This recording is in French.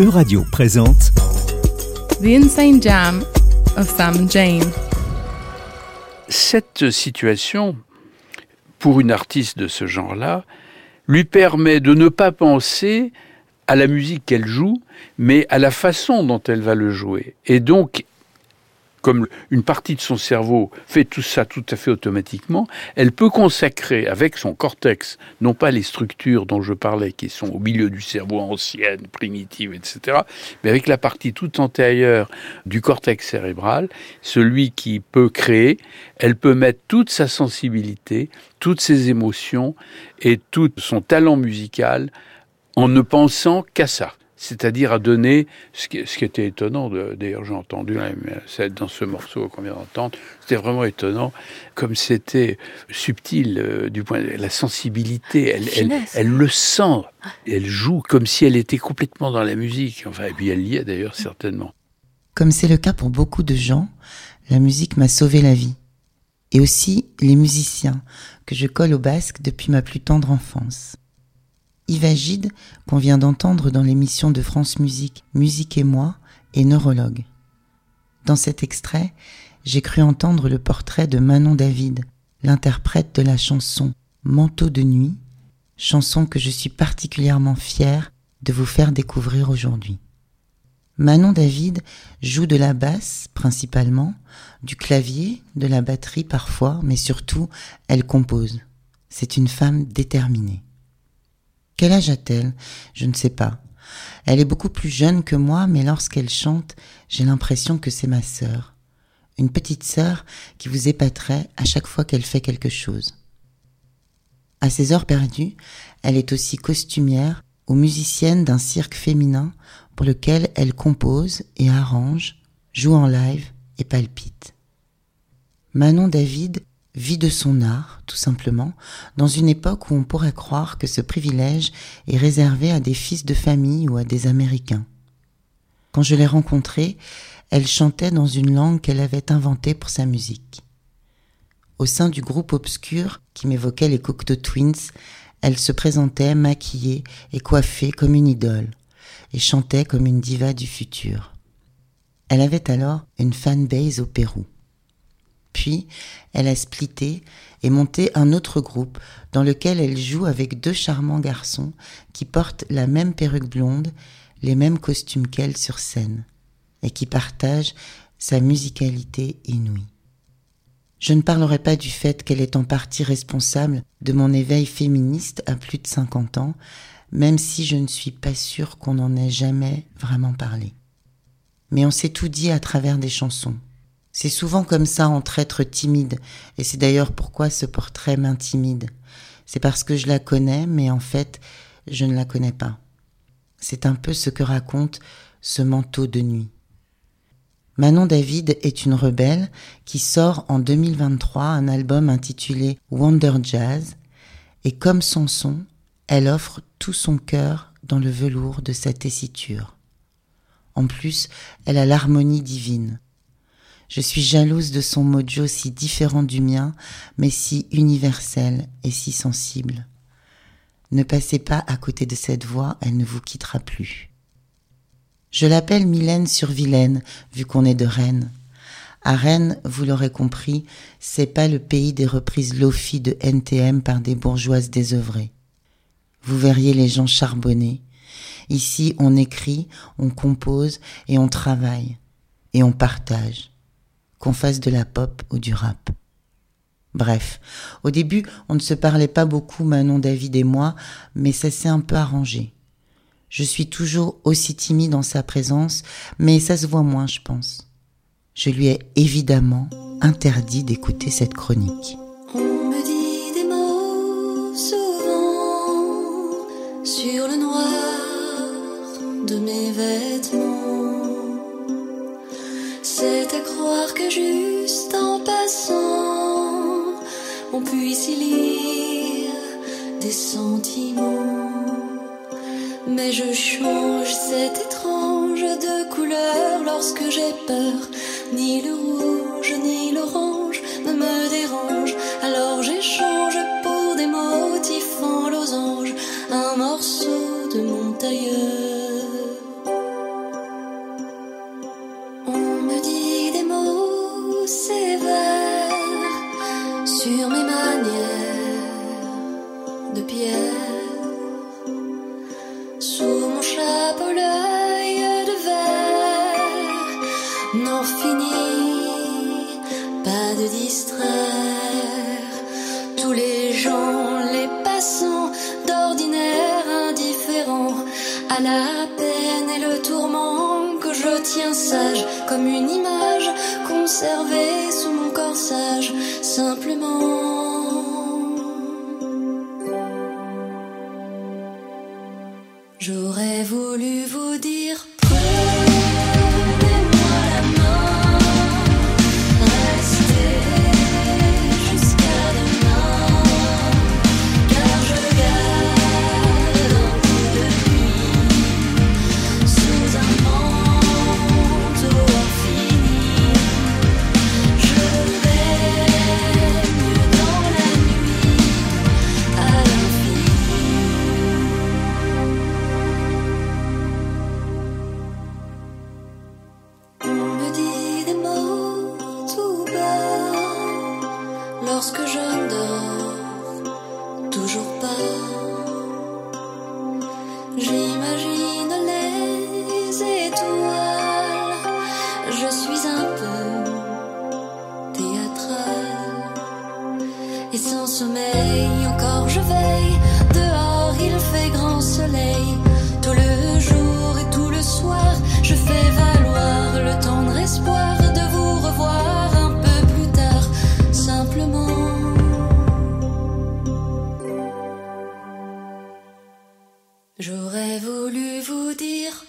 Euradio présente The Insane Jam of Sam Jane. Cette situation, pour une artiste de ce genre-là, lui permet de ne pas penser à la musique qu'elle joue, mais à la façon dont elle va le jouer. Et donc, comme une partie de son cerveau fait tout ça tout à fait automatiquement, elle peut consacrer avec son cortex, non pas les structures dont je parlais, qui sont au milieu du cerveau ancienne, primitive, etc., mais avec la partie tout antérieure du cortex cérébral, celui qui peut créer, elle peut mettre toute sa sensibilité, toutes ses émotions et tout son talent musical en ne pensant qu'à ça c'est-à-dire à donner ce qui, ce qui était étonnant. D'ailleurs, j'ai entendu dans ce morceau qu'on vient d'entendre, c'était vraiment étonnant, comme c'était subtil euh, du point de la sensibilité. Elle, elle, elle, le sent, elle joue comme si elle était complètement dans la musique. Enfin, et puis elle y est d'ailleurs certainement. Comme c'est le cas pour beaucoup de gens, la musique m'a sauvé la vie. Et aussi les musiciens que je colle au basque depuis ma plus tendre enfance. Yves Agide, qu'on vient d'entendre dans l'émission de France Musique Musique et moi, est neurologue. Dans cet extrait, j'ai cru entendre le portrait de Manon David, l'interprète de la chanson Manteau de nuit, chanson que je suis particulièrement fière de vous faire découvrir aujourd'hui. Manon David joue de la basse principalement, du clavier, de la batterie parfois, mais surtout elle compose. C'est une femme déterminée. Quel âge a-t-elle? Je ne sais pas. Elle est beaucoup plus jeune que moi, mais lorsqu'elle chante, j'ai l'impression que c'est ma sœur. Une petite sœur qui vous épaterait à chaque fois qu'elle fait quelque chose. À ses heures perdues, elle est aussi costumière ou musicienne d'un cirque féminin pour lequel elle compose et arrange, joue en live et palpite. Manon David vit de son art, tout simplement, dans une époque où on pourrait croire que ce privilège est réservé à des fils de famille ou à des Américains. Quand je l'ai rencontrée, elle chantait dans une langue qu'elle avait inventée pour sa musique. Au sein du groupe obscur qui m'évoquait les Cocteau Twins, elle se présentait maquillée et coiffée comme une idole, et chantait comme une diva du futur. Elle avait alors une fanbase au Pérou. Puis, elle a splitté et monté un autre groupe dans lequel elle joue avec deux charmants garçons qui portent la même perruque blonde, les mêmes costumes qu'elle sur scène, et qui partagent sa musicalité inouïe. Je ne parlerai pas du fait qu'elle est en partie responsable de mon éveil féministe à plus de 50 ans, même si je ne suis pas sûre qu'on en ait jamais vraiment parlé. Mais on s'est tout dit à travers des chansons, c'est souvent comme ça entre êtres timides, et c'est d'ailleurs pourquoi ce portrait m'intimide. C'est parce que je la connais, mais en fait, je ne la connais pas. C'est un peu ce que raconte ce manteau de nuit. Manon David est une rebelle qui sort en 2023 un album intitulé Wonder Jazz, et comme son son, elle offre tout son cœur dans le velours de sa tessiture. En plus, elle a l'harmonie divine. Je suis jalouse de son mojo si différent du mien, mais si universel et si sensible. Ne passez pas à côté de cette voix, elle ne vous quittera plus. Je l'appelle Mylène sur Vilaine, vu qu'on est de Rennes. À Rennes, vous l'aurez compris, c'est pas le pays des reprises lofi de NTM par des bourgeoises désœuvrées. Vous verriez les gens charbonnés. Ici, on écrit, on compose et on travaille. Et on partage qu'on fasse de la pop ou du rap. Bref, au début, on ne se parlait pas beaucoup, Manon, David et moi, mais ça s'est un peu arrangé. Je suis toujours aussi timide dans sa présence, mais ça se voit moins, je pense. Je lui ai évidemment interdit d'écouter cette chronique. Que juste en passant, on puisse y lire des sentiments. Mais je change, c'est étrange de couleur lorsque j'ai peur. Ni le rouge de distraire tous les gens, les passants d'ordinaire indifférents à la peine et le tourment que je tiens sage comme une image conservée sous mon corsage simplement. J'aurais voulu vous dire J'imagine les étoiles, je suis un peu théâtrale et sans sommeil. J'aurais voulu vous dire